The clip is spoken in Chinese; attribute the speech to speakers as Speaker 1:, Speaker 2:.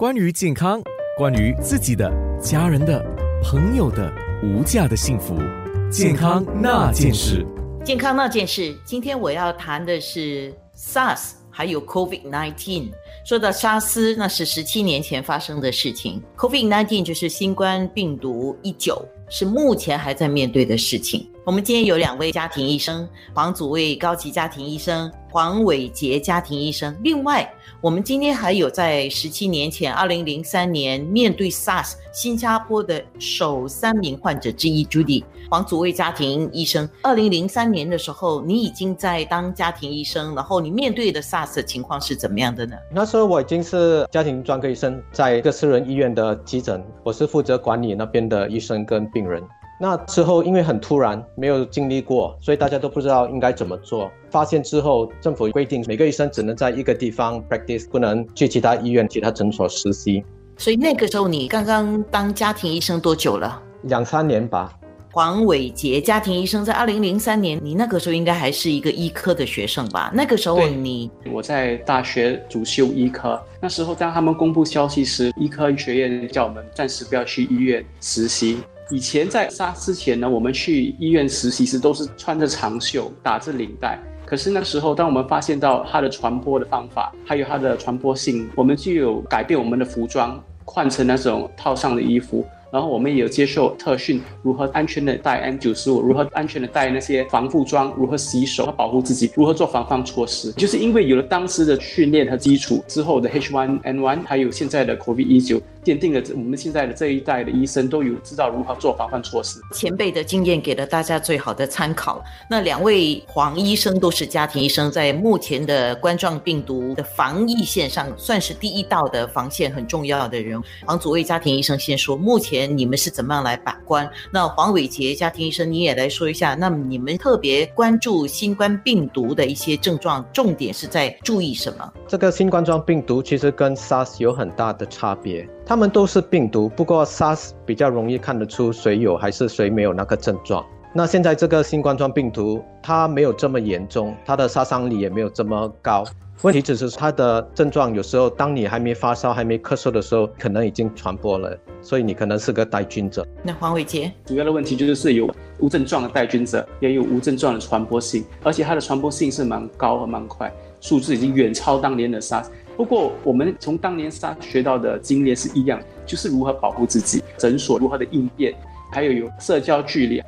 Speaker 1: 关于健康，关于自己的、家人的、朋友的无价的幸福，健康那件事。
Speaker 2: 健康那件事，今天我要谈的是 SARS，还有 COVID-19。说到沙斯，那是十七年前发生的事情。COVID-19 就是新冠病毒一九，是目前还在面对的事情。我们今天有两位家庭医生，黄祖卫高级家庭医生，黄伟杰家庭医生。另外，我们今天还有在十七年前，二零零三年面对 SARS 新加坡的首三名患者之一 Judy 黄祖卫家庭医生。二零零三年的时候，你已经在当家庭医生，然后你面对的 SARS 情况是怎么样的呢？
Speaker 3: 那时候我已经是家庭专科医生，在一个私人医院的急诊，我是负责管理那边的医生跟病人。那之后因为很突然，没有经历过，所以大家都不知道应该怎么做。发现之后，政府规定每个医生只能在一个地方 practice，不能去其他医院、其他诊所实习。
Speaker 2: 所以那个时候你刚刚当家庭医生多久了？
Speaker 3: 两三年吧。
Speaker 2: 黄伟杰家庭医生在二零零三年，你那个时候应该还是一个医科的学生吧？那个时候你
Speaker 4: 我在大学主修医科，那时候当他们公布消息时，医科学院叫我们暂时不要去医院实习。以前在杀之前呢，我们去医院实习时都是穿着长袖、打着领带。可是那时候，当我们发现到它的传播的方法，还有它的传播性，我们就有改变我们的服装，换成那种套上的衣服。然后我们也有接受特训，如何安全的戴 N 九十五，如何安全的戴那些防护装，如何洗手和保护自己，如何做防范措施。就是因为有了当时的训练和基础，之后的 H1N1，还有现在的 COVID-19。奠定了我们现在的这一代的医生都有知道如何做防范措施。
Speaker 2: 前辈的经验给了大家最好的参考。那两位黄医生都是家庭医生，在目前的冠状病毒的防疫线上，算是第一道的防线很重要的人。黄祖卫家庭医生先说，目前你们是怎么样来把关？那黄伟杰家庭医生你也来说一下，那么你们特别关注新冠病毒的一些症状，重点是在注意什么？
Speaker 3: 这个新冠状病毒其实跟 SARS 有很大的差别。他们都是病毒，不过 SARS 比较容易看得出谁有还是谁没有那个症状。那现在这个新冠状病毒，它没有这么严重，它的杀伤力也没有这么高。问题只是它的症状有时候，当你还没发烧、还没咳嗽的时候，可能已经传播了，所以你可能是个带菌者。
Speaker 2: 那黄伟杰，
Speaker 4: 主要的问题就是有无症状的带菌者，也有无症状的传播性，而且它的传播性是蛮高和蛮快，数字已经远超当年的 SARS。不过，我们从当年杀学到的经验是一样，就是如何保护自己，诊所如何的应变，还有有社交距离。